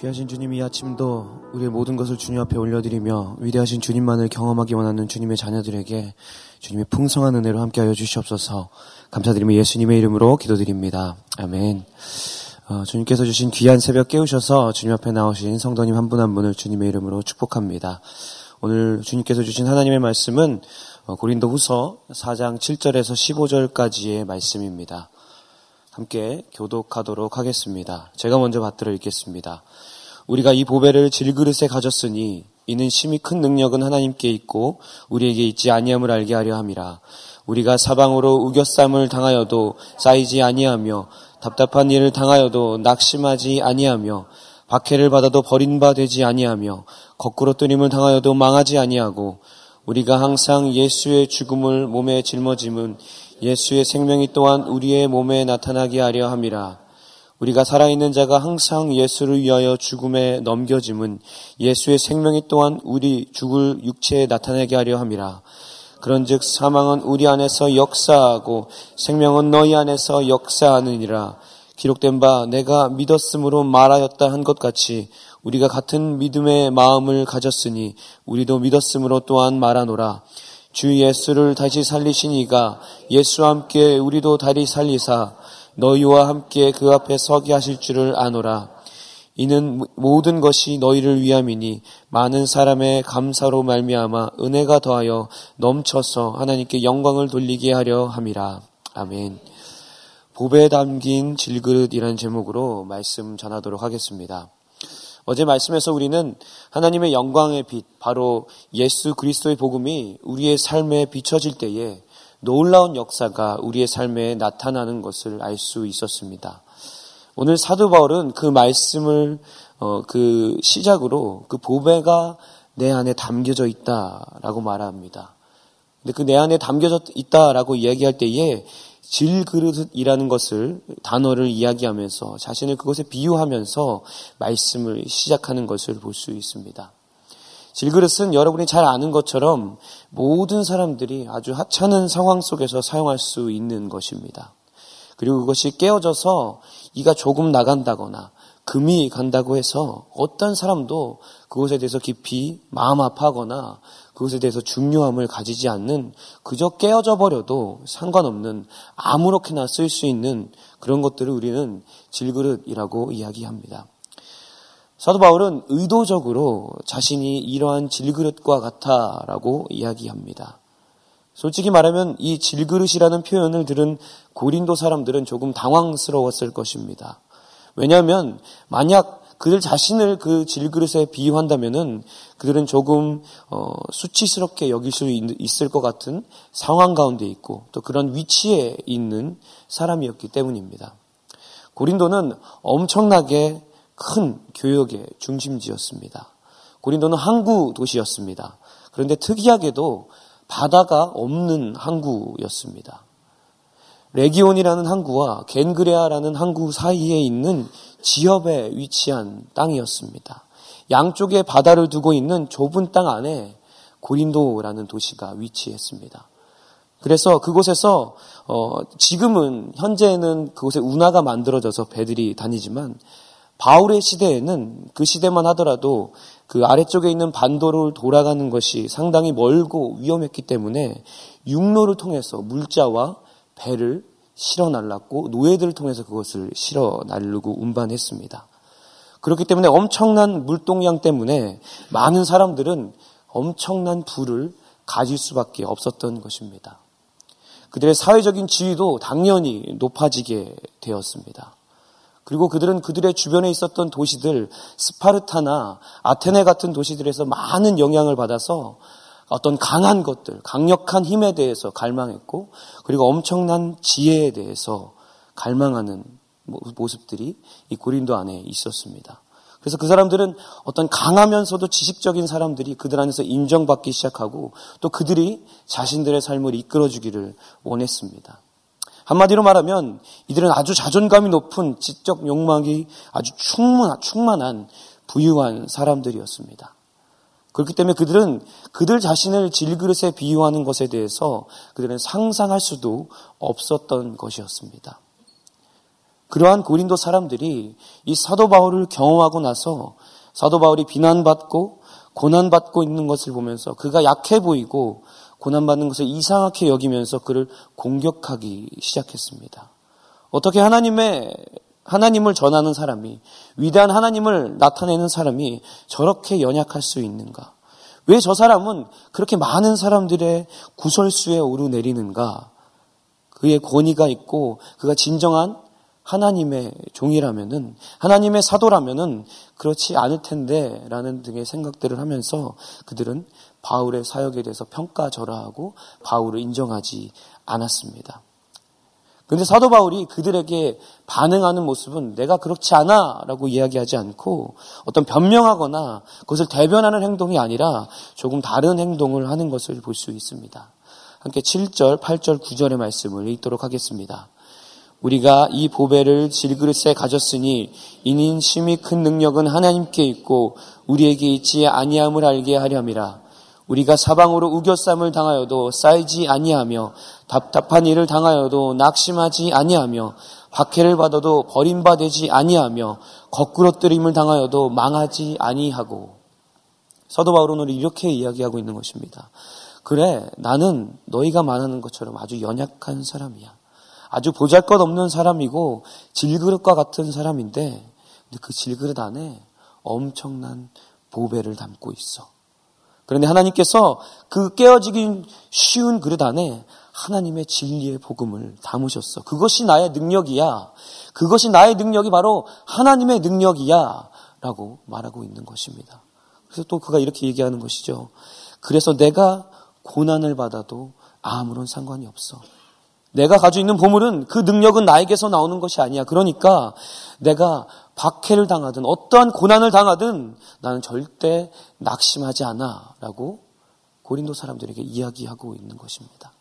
귀하신 주님 이 아침도 우리의 모든 것을 주님 앞에 올려드리며 위대하신 주님만을 경험하기 원하는 주님의 자녀들에게 주님의 풍성한 은혜로 함께하여 주시옵소서 감사드리며 예수님의 이름으로 기도드립니다. 아멘. 어, 주님께서 주신 귀한 새벽 깨우셔서 주님 앞에 나오신 성도님 한 분한 한 분을 주님의 이름으로 축복합니다. 오늘 주님께서 주신 하나님의 말씀은 어, 고린도 후서 4장 7절에서 15절까지의 말씀입니다. 함께 교독하도록 하겠습니다. 제가 먼저 받들어 읽겠습니다. 우리가 이 보배를 질그릇에 가졌으니 이는 심히 큰 능력은 하나님께 있고 우리에게 있지 아니함을 알게 하려 함이라. 우리가 사방으로 우겨쌈을 당하여도 쌓이지 아니하며 답답한 일을 당하여도 낙심하지 아니하며 박해를 받아도 버린 바 되지 아니하며 거꾸로 뜨림을 당하여도 망하지 아니하고 우리가 항상 예수의 죽음을 몸에 짊어짐은 예수의 생명이 또한 우리의 몸에 나타나게 하려 함이라. 우리가 살아있는 자가 항상 예수를 위하여 죽음에 넘겨짐은 예수의 생명이 또한 우리 죽을 육체에 나타나게 하려 함이라. 그런즉 사망은 우리 안에서 역사하고 생명은 너희 안에서 역사하느니라. 기록된 바 내가 믿었으므로 말하였다 한 것 같이 우리가 같은 믿음의 마음을 가졌으니 우리도 믿었으므로 또한 말하노라. 주 예수를 다시 살리신 이가 예수와 함께 우리도 다리 살리사 너희와 함께 그 앞에 서게 하실 줄을 아노라. 이는 모든 것이 너희를 위함이니 많은 사람의 감사로 말미암아 은혜가 더하여 넘쳐서 하나님께 영광을 돌리게 하려 함이라. 아멘. 보배에 담긴 질그릇이라는 제목으로 말씀 전하도록 하겠습니다. 어제 말씀에서 우리는 하나님의 영광의 빛, 바로 예수 그리스도의 복음이 우리의 삶에 비춰질 때에 놀라운 역사가 우리의 삶에 나타나는 것을 알 수 있었습니다. 오늘 사도 바울은 그 말씀을 어, 그 시작으로 그 보배가 내 안에 담겨져 있다라고 말합니다. 근데 그 내 안에 담겨져 있다라고 이야기할 때에 질그릇이라는 것을 단어를 이야기하면서 자신을 그것에 비유하면서 말씀을 시작하는 것을 볼 수 있습니다. 질그릇은 여러분이 잘 아는 것처럼 모든 사람들이 아주 하찮은 상황 속에서 사용할 수 있는 것입니다. 그리고 그것이 깨어져서 이가 조금 나간다거나 금이 간다고 해서 어떤 사람도 그것에 대해서 깊이 마음 아파하거나 그것에 대해서 중요함을 가지지 않는 그저 깨어져 버려도 상관없는 아무렇게나 쓸 수 있는 그런 것들을 우리는 질그릇이라고 이야기합니다. 사도 바울은 의도적으로 자신이 이러한 질그릇과 같아라고 이야기합니다. 솔직히 말하면 이 질그릇이라는 표현을 들은 고린도 사람들은 조금 당황스러웠을 것입니다. 왜냐하면 만약 그들 자신을 그 질그릇에 비유한다면은 그들은 조금 어, 수치스럽게 여길 수 있 을 것 같은 상황 가운데 있고 또 그런 위치에 있는 사람이었기 때문입니다. 고린도는 엄청나게 큰 교역의 중심지였습니다. 고린도는 항구 도시였습니다. 그런데 특이하게도 바다가 없는 항구였습니다. 레기온이라는 항구와 겐그레아라는 항구 사이에 있는 지역에 위치한 땅이었습니다. 양쪽에 바다를 두고 있는 좁은 땅 안에 고린도라는 도시가 위치했습니다. 그래서 그곳에서 어, 지금은 현재는 그곳에 운하가 만들어져서 배들이 다니지만 바울의 시대에는 그 시대만 하더라도 그 아래쪽에 있는 반도를 돌아가는 것이 상당히 멀고 위험했기 때문에 육로를 통해서 물자와 배를 실어 날랐고 노예들을 통해서 그것을 실어 날르고 운반했습니다. 그렇기 때문에 엄청난 물동량 때문에 많은 사람들은 엄청난 부를 가질 수밖에 없었던 것입니다. 그들의 사회적인 지위도 당연히 높아지게 되었습니다. 그리고 그들은 그들의 주변에 있었던 도시들, 스파르타나 아테네 같은 도시들에서 많은 영향을 받아서 어떤 강한 것들, 강력한 힘에 대해서 갈망했고, 그리고 엄청난 지혜에 대해서 갈망하는 모습들이 이 고린도 안에 있었습니다. 그래서 그 사람들은 어떤 강하면서도 지식적인 사람들이 그들 안에서 인정받기 시작하고 또 그들이 자신들의 삶을 이끌어주기를 원했습니다. 한마디로 말하면 이들은 아주 자존감이 높은 지적 욕망이 아주 충만, 충만한 부유한 사람들이었습니다. 그렇기 때문에 그들은 그들 자신을 질그릇에 비유하는 것에 대해서 그들은 상상할 수도 없었던 것이었습니다. 그러한 고린도 사람들이 이 사도 바울을 경험하고 나서 사도 바울이 비난받고 고난받고 있는 것을 보면서 그가 약해 보이고 고난받는 것을 이상하게 여기면서 그를 공격하기 시작했습니다. 어떻게 하나님의 하나님을 전하는 사람이 위대한 하나님을 나타내는 사람이 저렇게 연약할 수 있는가? 왜 저 사람은 그렇게 많은 사람들의 구설수에 오르내리는가? 그의 권위가 있고 그가 진정한 하나님의 종이라면은 하나님의 사도라면은 그렇지 않을 텐데라는 등의 생각들을 하면서 그들은 바울의 사역에 대해서 평가절하하고 바울을 인정하지 않았습니다. 그런데 사도 바울이 그들에게 반응하는 모습은 내가 그렇지 않아 라고 이야기하지 않고 어떤 변명하거나 그것을 대변하는 행동이 아니라 조금 다른 행동을 하는 것을 볼 수 있습니다. 함께 7절, 8절, 9절의 말씀을 읽도록 하겠습니다. 우리가 이 보배를 질그릇에 가졌으니 이는 심히 큰 능력은 하나님께 있고 우리에게 있지 아니함을 알게 하렴이라. 우리가 사방으로 우겨쌈을 당하여도 쌓이지 아니하며 답답한 일을 당하여도 낙심하지 아니하며 박해를 받아도 버림받지 아니하며 거꾸로뜨림을 당하여도 망하지 아니하고 사도 바울은 오늘 이렇게 이야기하고 있는 것입니다. 그래 나는 너희가 말하는 것처럼 아주 연약한 사람이야. 아주 보잘것없는 사람이고 질그릇과 같은 사람인데 그 질그릇 안에 엄청난 보배를 담고 있어. 그런데 하나님께서 그 깨어지기 쉬운 그릇 안에 하나님의 진리의 복음을 담으셨어. 그것이 나의 능력이야. 그것이 나의 능력이 바로 하나님의 능력이야. 라고 말하고 있는 것입니다. 그래서 또 그가 이렇게 얘기하는 것이죠. 그래서 내가 고난을 받아도 아무런 상관이 없어. 내가 가지고 있는 보물은 그 능력은 나에게서 나오는 것이 아니야. 그러니까 내가 박해를 당하든 어떠한 고난을 당하든 나는 절대 낙심하지 않아. 라고 고린도 사람들에게 이야기하고 있는 것입니다.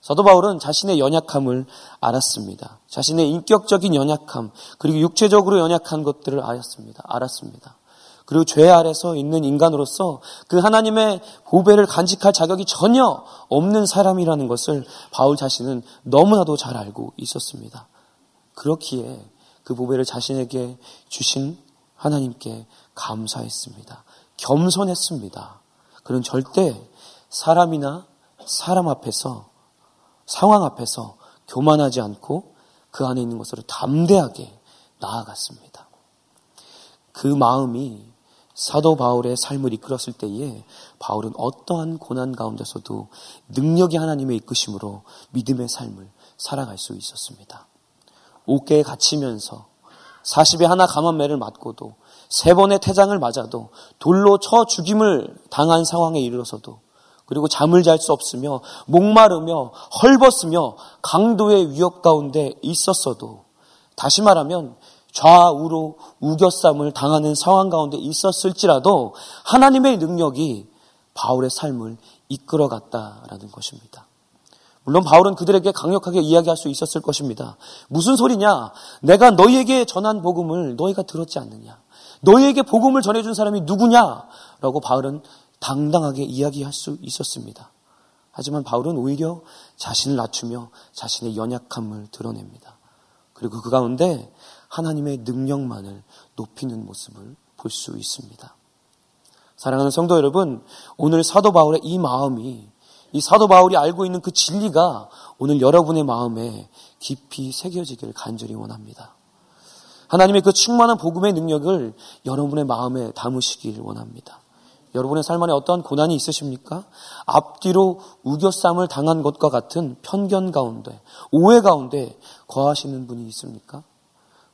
사도 바울은 자신의 연약함을 알았습니다. 자신의 인격적인 연약함, 그리고 육체적으로 연약한 것들을 알았습니다. 알았습니다. 그리고 죄 아래서 있는 인간으로서 그 하나님의 보배를 간직할 자격이 전혀 없는 사람이라는 것을 바울 자신은 너무나도 잘 알고 있었습니다. 그렇기에 그 보배를 자신에게 주신 하나님께 감사했습니다. 겸손했습니다. 그는 절대 사람이나 사람 앞에서 상황 앞에서 교만하지 않고 그 안에 있는 것으로 담대하게 나아갔습니다. 그 마음이 사도 바울의 삶을 이끌었을 때에 바울은 어떠한 고난 가운데서도 능력이 하나님의 이끄심으로 믿음의 삶을 살아갈 수 있었습니다. 옥계에 갇히면서 40에 하나 감한매를 맞고도 세 번의 태장을 맞아도 돌로 쳐 죽임을 당한 상황에 이르러서도 그리고 잠을 잘 수 없으며 목마르며 헐벗으며 강도의 위협 가운데 있었어도 다시 말하면 좌우로 우겨쌈을 당하는 상황 가운데 있었을지라도 하나님의 능력이 바울의 삶을 이끌어갔다라는 것입니다. 물론 바울은 그들에게 강력하게 이야기할 수 있었을 것입니다. 무슨 소리냐? 내가 너희에게 전한 복음을 너희가 들었지 않느냐? 너희에게 복음을 전해준 사람이 누구냐? 라고 바울은 당당하게 이야기할 수 있었습니다. 하지만 바울은 오히려 자신을 낮추며 자신의 연약함을 드러냅니다. 그리고 그 가운데 하나님의 능력만을 높이는 모습을 볼 수 있습니다. 사랑하는 성도 여러분, 오늘 사도 바울의 이 마음이 이 사도 바울이 알고 있는 그 진리가 오늘 여러분의 마음에 깊이 새겨지기를 간절히 원합니다. 하나님의 그 충만한 복음의 능력을 여러분의 마음에 담으시길 원합니다. 여러분의 삶 안에 어떠한 고난이 있으십니까? 앞뒤로 우겨쌈을 당한 것과 같은 편견 가운데, 오해 가운데 거하시는 분이 있습니까?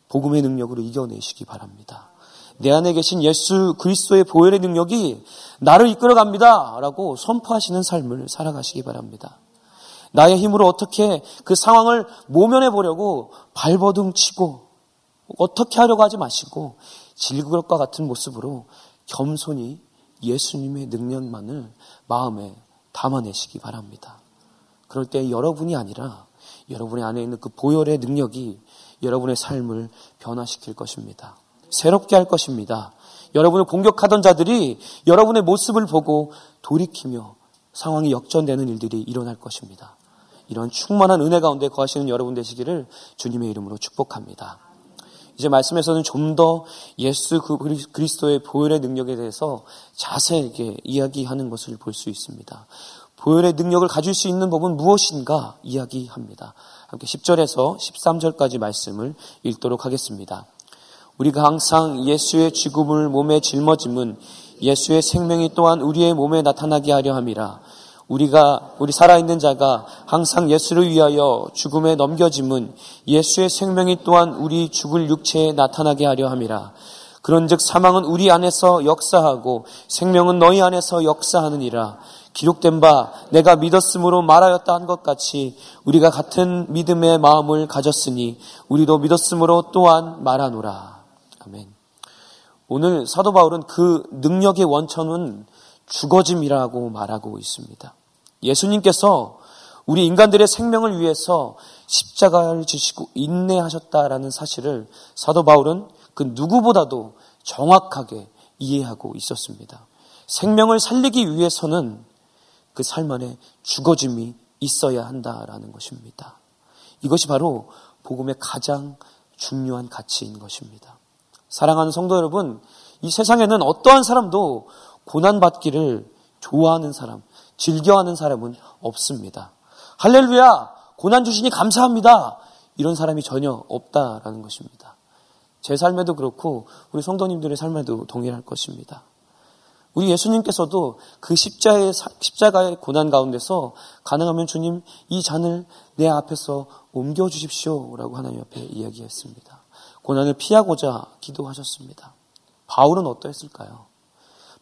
복음의 능력으로 이겨내시기 바랍니다. 내 안에 계신 예수 그리스도의 보혈의 능력이 나를 이끌어 갑니다. 라고 선포하시는 삶을 살아가시기 바랍니다. 나의 힘으로 어떻게 그 상황을 모면해 보려고 발버둥 치고 어떻게 하려고 하지 마시고 질그릇과 같은 모습으로 겸손히 예수님의 능력만을 마음에 담아내시기 바랍니다. 그럴 때 여러분이 아니라 여러분의 안에 있는 그 보혈의 능력이 여러분의 삶을 변화시킬 것입니다. 새롭게 할 것입니다. 여러분을 공격하던 자들이 여러분의 모습을 보고 돌이키며 상황이 역전되는 일들이 일어날 것입니다. 이런 충만한 은혜 가운데 거하시는 여러분 되시기를 주님의 이름으로 축복합니다. 이제 말씀에서는 좀 더 예수 그 그리스도의 보혈의 능력에 대해서 자세하게 이야기하는 것을 볼 수 있습니다. 보혈의 능력을 가질 수 있는 법은 무엇인가 이야기합니다. 함께 10절에서 13절까지 말씀을 읽도록 하겠습니다. 우리가 항상 예수의 죽음을 몸에 짊어짐은 예수의 생명이 또한 우리의 몸에 나타나게 하려 함이라. 우리가 우리 살아있는 자가 항상 예수를 위하여 죽음에 넘겨짐은 예수의 생명이 또한 우리 죽을 육체에 나타나게 하려 함이라. 그런즉 사망은 우리 안에서 역사하고 생명은 너희 안에서 역사하느니라. 기록된 바 내가 믿었으므로 말하였다 한 것 같이 우리가 같은 믿음의 마음을 가졌으니 우리도 믿었으므로 또한 말하노라. 아멘. 오늘 사도 바울은 그 능력의 원천은 죽어짐이라고 말하고 있습니다. 예수님께서 우리 인간들의 생명을 위해서 십자가를 지시고 인내하셨다라는 사실을 사도 바울은 그 누구보다도 정확하게 이해하고 있었습니다. 생명을 살리기 위해서는 그 삶 안에 죽어짐이 있어야 한다라는 것입니다. 이것이 바로 복음의 가장 중요한 가치인 것입니다. 사랑하는 성도 여러분, 이 세상에는 어떠한 사람도 고난받기를 좋아하는 사람, 즐겨하는 사람은 없습니다. 할렐루야! 고난 주시니 감사합니다! 이런 사람이 전혀 없다라는 것입니다. 제 삶에도 그렇고 우리 성도님들의 삶에도 동일할 것입니다. 우리 예수님께서도 그 십자의, 십자가의 고난 가운데서 가능하면 주님 이 잔을 내 앞에서 옮겨주십시오 라고 하나님 앞에 이야기했습니다. 고난을 피하고자 기도하셨습니다. 바울은 어떠했을까요?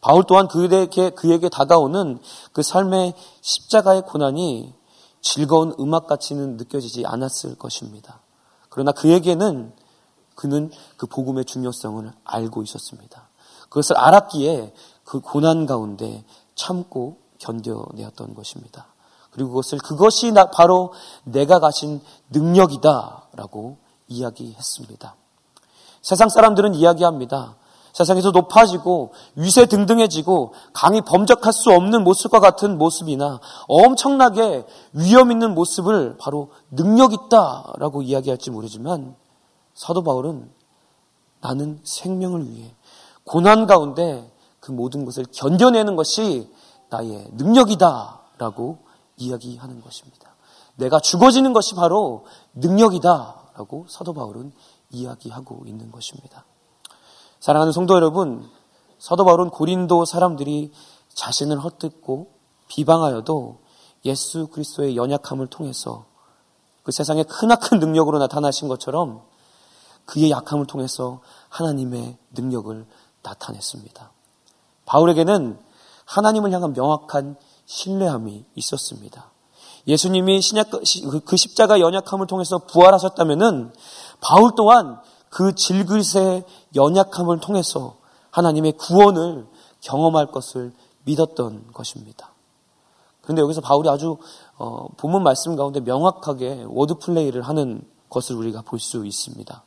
바울 또한 그에게, 그에게 다가오는 그 삶의 십자가의 고난이 즐거운 음악같이는 느껴지지 않았을 것입니다. 그러나 그에게는 그는 그 복음의 중요성을 알고 있었습니다. 그것을 알았기에 그 고난 가운데 참고 견뎌내었던 것입니다. 그리고 그것을 그것이 바로 내가 가진 능력이다라고 이야기했습니다. 세상 사람들은 이야기합니다. 세상에서 높아지고 위세 등등해지고 강이 범접할 수 없는 모습과 같은 모습이나 엄청나게 위험 있는 모습을 바로 능력 있다라고 이야기할지 모르지만 사도 바울은 나는 생명을 위해 고난 가운데 그 모든 것을 견뎌내는 것이 나의 능력이다라고 이야기하는 것입니다. 내가 죽어지는 것이 바로 능력이다라고 사도 바울은 이야기하고 있는 것입니다. 사랑하는 성도 여러분, 사도 바울은 고린도 사람들이 자신을 헛듣고 비방하여도 예수 그리스도의 연약함을 통해서 그 세상에 크나큰 능력으로 나타나신 것처럼 그의 약함을 통해서 하나님의 능력을 나타냈습니다. 바울에게는 하나님을 향한 명확한 신뢰함이 있었습니다. 예수님이 신약, 그 십자가 연약함을 통해서 부활하셨다면은 바울 또한 그 질그릇의 연약함을 통해서 하나님의 구원을 경험할 것을 믿었던 것입니다. 그런데 여기서 바울이 아주 어, 본문 말씀 가운데 명확하게 워드 플레이를 하는 것을 우리가 볼 수 있습니다.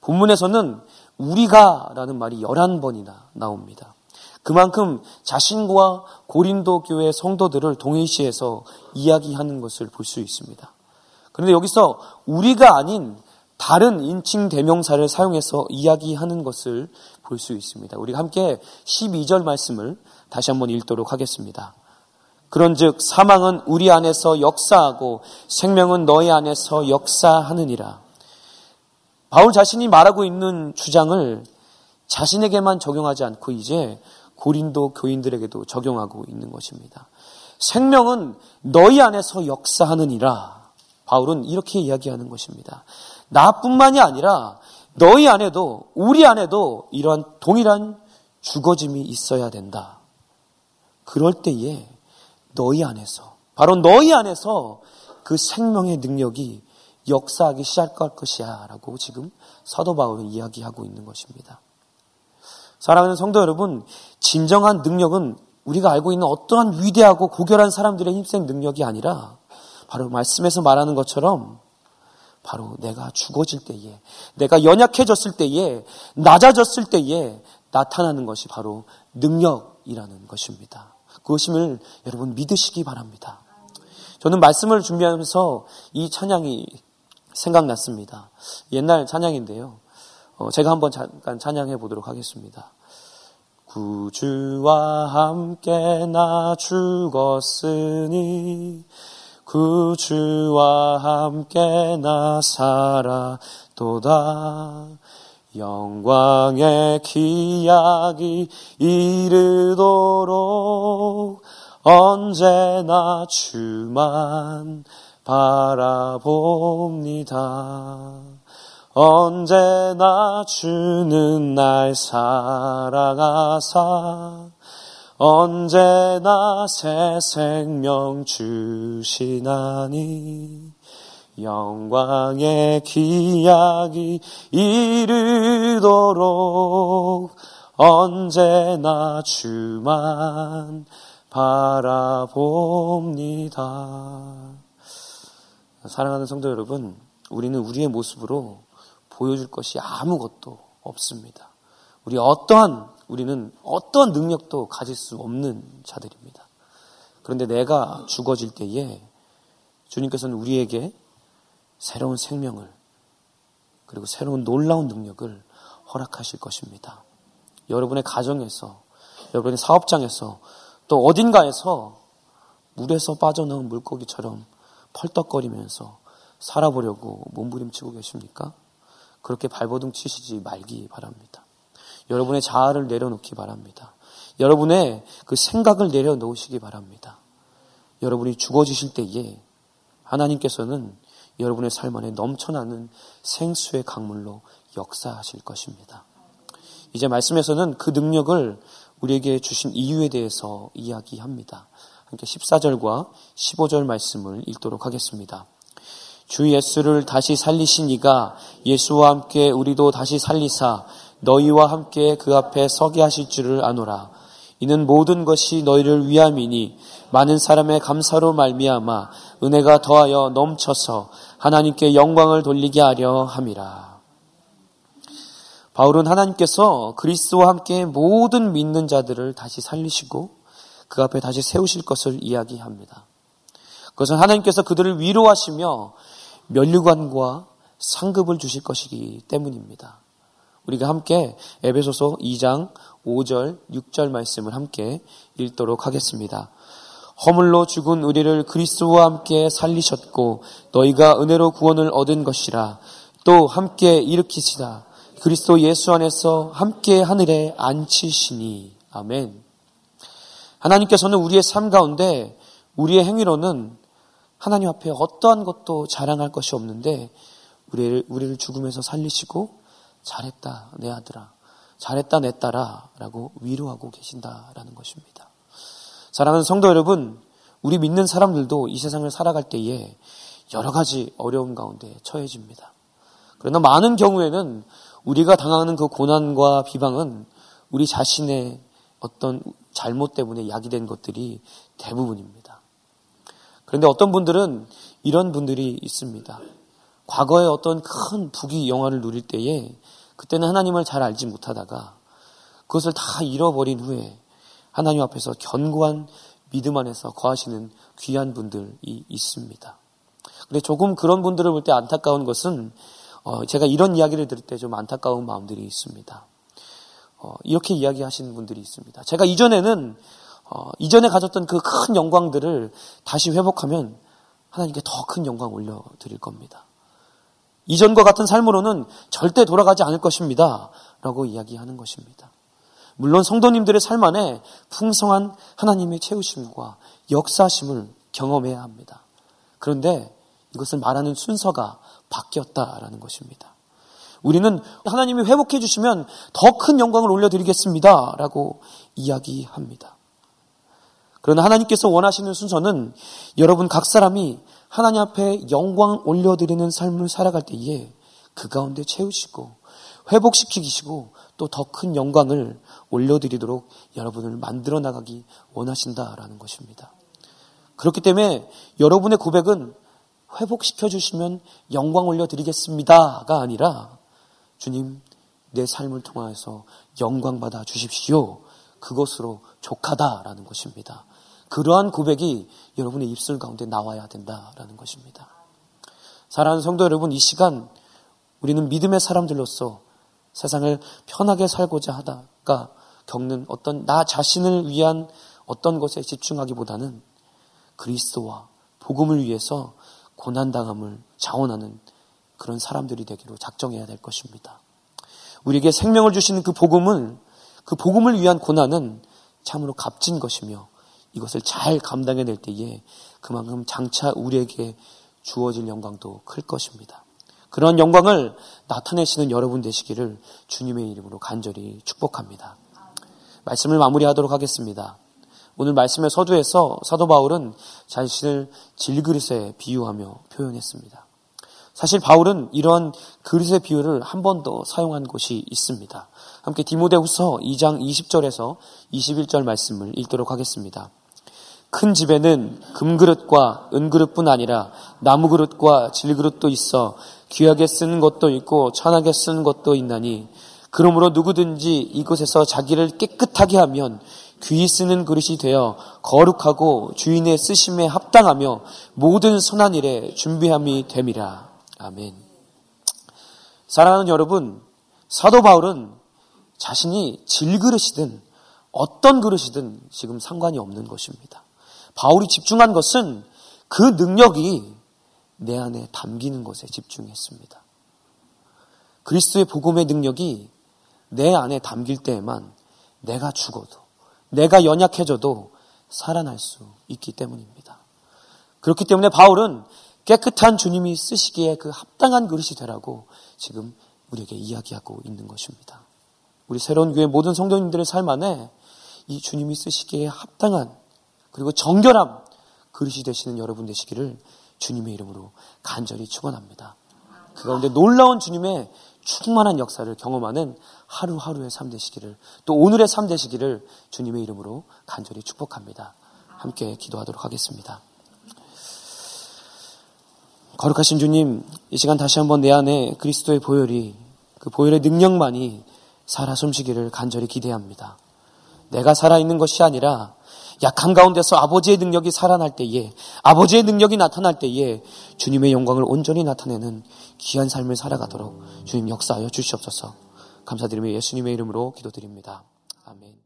본문에서는 우리가라는 말이 11번이나 나옵니다. 그만큼 자신과 고린도 교회 성도들을 동일시해서 이야기하는 것을 볼 수 있습니다. 그런데 여기서 우리가 아닌 다른 인칭 대명사를 사용해서 이야기하는 것을 볼 수 있습니다. 우리 함께 12절 말씀을 다시 한번 읽도록 하겠습니다. 그런즉 사망은 우리 안에서 역사하고 생명은 너희 안에서 역사하느니라. 바울 자신이 말하고 있는 주장을 자신에게만 적용하지 않고 이제 고린도 교인들에게도 적용하고 있는 것입니다. 생명은 너희 안에서 역사하느니라. 바울은 이렇게 이야기하는 것입니다. 나뿐만이 아니라 너희 안에도 우리 안에도 이러한 동일한 죽어짐이 있어야 된다. 그럴 때에 너희 안에서 바로 너희 안에서 그 생명의 능력이 역사하기 시작할 것이야 라고 지금 사도 바울은 이야기하고 있는 것입니다. 사랑하는 성도 여러분, 진정한 능력은 우리가 알고 있는 어떠한 위대하고 고결한 사람들의 힘센 능력이 아니라 바로 말씀에서 말하는 것처럼 바로 내가 죽어질 때에, 내가 연약해졌을 때에, 낮아졌을 때에 나타나는 것이 바로 능력이라는 것입니다. 그것임을 여러분 믿으시기 바랍니다. 저는 말씀을 준비하면서 이 찬양이 생각났습니다. 옛날 찬양인데요. 어, 제가 한번 잠깐 찬양해 보도록 하겠습니다. 구주와 함께 나 죽었으니 구주와 함께 나 살아도다 영광의 기약이 이르도록 언제나 주만 바라봅니다. 언제나 주는 날 사랑하사 언제나 새 생명 주시나니 영광의 기약이 이르도록 언제나 주만 바라봅니다. 사랑하는 성도 여러분, 우리는 우리의 모습으로 보여줄 것이 아무것도 없습니다. 우리 어떠한, 우리는 어떠한 능력도 가질 수 없는 자들입니다. 그런데 내가 죽어질 때에 주님께서는 우리에게 새로운 생명을 그리고 새로운 놀라운 능력을 허락하실 것입니다. 여러분의 가정에서, 여러분의 사업장에서 또 어딘가에서 물에서 빠져나온 물고기처럼 펄떡거리면서 살아보려고 몸부림치고 계십니까? 그렇게 발버둥 치시지 말기 바랍니다. 여러분의 자아를 내려놓기 바랍니다. 여러분의 그 생각을 내려놓으시기 바랍니다. 여러분이 죽어지실 때에 하나님께서는 여러분의 삶 안에 넘쳐나는 생수의 강물로 역사하실 것입니다. 이제 말씀에서는 그 능력을 우리에게 주신 이유에 대해서 이야기합니다. 함께 14절과 15절 말씀을 읽도록 하겠습니다. 주 예수를 다시 살리신 이가 예수와 함께 우리도 다시 살리사 너희와 함께 그 앞에 서게 하실 줄을 아노라. 이는 모든 것이 너희를 위함이니 많은 사람의 감사로 말미암아 은혜가 더하여 넘쳐서 하나님께 영광을 돌리게 하려 함이라. 바울은 하나님께서 그리스도와 함께 모든 믿는 자들을 다시 살리시고 그 앞에 다시 세우실 것을 이야기합니다. 그것은 하나님께서 그들을 위로하시며 면류관과 상급을 주실 것이기 때문입니다. 우리가 함께 에베소서 2장 5절, 6절 말씀을 함께 읽도록 하겠습니다. 허물로 죽은 우리를 그리스도와 함께 살리셨고 너희가 은혜로 구원을 얻은 것이라 또 함께 일으키시다. 그리스도 예수 안에서 함께 하늘에 앉히시니 아멘. 하나님께서는 우리의 삶 가운데 우리의 행위로는 하나님 앞에 어떠한 것도 자랑할 것이 없는데 우리를, 우리를 죽음에서 살리시고 잘했다 내 아들아 잘했다 내 딸아 라고 위로하고 계신다라는 것입니다. 사랑하는 성도 여러분 우리 믿는 사람들도 이 세상을 살아갈 때에 여러 가지 어려움 가운데 처해집니다. 그러나 많은 경우에는 우리가 당하는 그 고난과 비방은 우리 자신의 어떤 잘못 때문에 야기된 것들이 대부분입니다. 그런데 어떤 분들은 이런 분들이 있습니다. 과거에 어떤 큰 부귀 영화를 누릴 때에 그때는 하나님을 잘 알지 못하다가 그것을 다 잃어버린 후에 하나님 앞에서 견고한 믿음 안에서 거하시는 귀한 분들이 있습니다. 근데 조금 그런 분들을 볼 때 안타까운 것은 어 제가 이런 이야기를 들을 때 좀 안타까운 마음들이 있습니다. 어 이렇게 이야기하시는 분들이 있습니다. 제가 이전에는 어, 이전에 가졌던 그 큰 영광들을 다시 회복하면 하나님께 더 큰 영광 올려드릴 겁니다. 이전과 같은 삶으로는 절대 돌아가지 않을 것입니다. 라고 이야기하는 것입니다. 물론 성도님들의 삶 안에 풍성한 하나님의 채우심과 역사심을 경험해야 합니다. 그런데 이것을 말하는 순서가 바뀌었다라는 것입니다. 우리는 하나님이 회복해 주시면 더 큰 영광을 올려드리겠습니다. 라고 이야기합니다. 그러나 하나님께서 원하시는 순서는 여러분 각 사람이 하나님 앞에 영광 올려드리는 삶을 살아갈 때에 그 가운데 채우시고 회복시키시고 또 더 큰 영광을 올려드리도록 여러분을 만들어 나가기 원하신다라는 것입니다. 그렇기 때문에 여러분의 고백은 회복시켜 주시면 영광 올려드리겠습니다가 아니라 주님 내 삶을 통하여서 영광 받아 주십시오. 그것으로 족하다라는 것입니다. 그러한 고백이 여러분의 입술 가운데 나와야 된다라는 것입니다. 사랑하는 성도 여러분, 이 시간 우리는 믿음의 사람들로서 세상을 편하게 살고자 하다가 겪는 어떤 나 자신을 위한 어떤 것에 집중하기보다는 그리스도와 복음을 위해서 고난당함을 자원하는 그런 사람들이 되기로 작정해야 될 것입니다. 우리에게 생명을 주시는 그 복음은 그 복음을 위한 고난은 참으로 값진 것이며 이것을 잘 감당해낼 때에 그만큼 장차 우리에게 주어질 영광도 클 것입니다. 그런 영광을 나타내시는 여러분 되시기를 주님의 이름으로 간절히 축복합니다. 말씀을 마무리하도록 하겠습니다. 오늘 말씀의 서두에서 사도 바울은 자신을 질그릇에 비유하며 표현했습니다. 사실 바울은 이러한 그릇의 비유를 한 번 더 사용한 곳이 있습니다. 함께 디모데후서 2장 20절에서 21절 말씀을 읽도록 하겠습니다. 큰 집에는 금그릇과 은그릇뿐 아니라 나무그릇과 질그릇도 있어 귀하게 쓰는 것도 있고 천하게 쓰는 것도 있나니 그러므로 누구든지 이곳에서 자기를 깨끗하게 하면 귀히 쓰는 그릇이 되어 거룩하고 주인의 쓰심에 합당하며 모든 선한 일에 준비함이 됨이라. 아멘. 사랑하는 여러분, 사도 바울은 자신이 질그릇이든 어떤 그릇이든 지금 상관이 없는 것입니다. 바울이 집중한 것은 그 능력이 내 안에 담기는 것에 집중했습니다. 그리스도의 복음의 능력이 내 안에 담길 때에만 내가 죽어도, 내가 연약해져도 살아날 수 있기 때문입니다. 그렇기 때문에 바울은 깨끗한 주님이 쓰시기에 그 합당한 그릇이 되라고 지금 우리에게 이야기하고 있는 것입니다. 우리 새로운 교회 모든 성도님들의 삶 안에 이 주님이 쓰시기에 합당한 그리고 정결함 그릇이 되시는 여러분 되시기를 주님의 이름으로 간절히 축원합니다. 그 가운데 놀라운 주님의 충만한 역사를 경험하는 하루하루의 삶 되시기를 또 오늘의 삶 되시기를 주님의 이름으로 간절히 축복합니다. 함께 기도하도록 하겠습니다. 거룩하신 주님, 이 시간 다시 한번 내 안에 그리스도의 보혈이 그 보혈의 능력만이 살아 숨쉬기를 간절히 기대합니다. 내가 살아있는 것이 아니라 약한 가운데서 아버지의 능력이 살아날 때에 아버지의 능력이 나타날 때에 주님의 영광을 온전히 나타내는 귀한 삶을 살아가도록 주님 역사하여 주시옵소서. 감사드리며 예수님의 이름으로 기도드립니다. 아멘.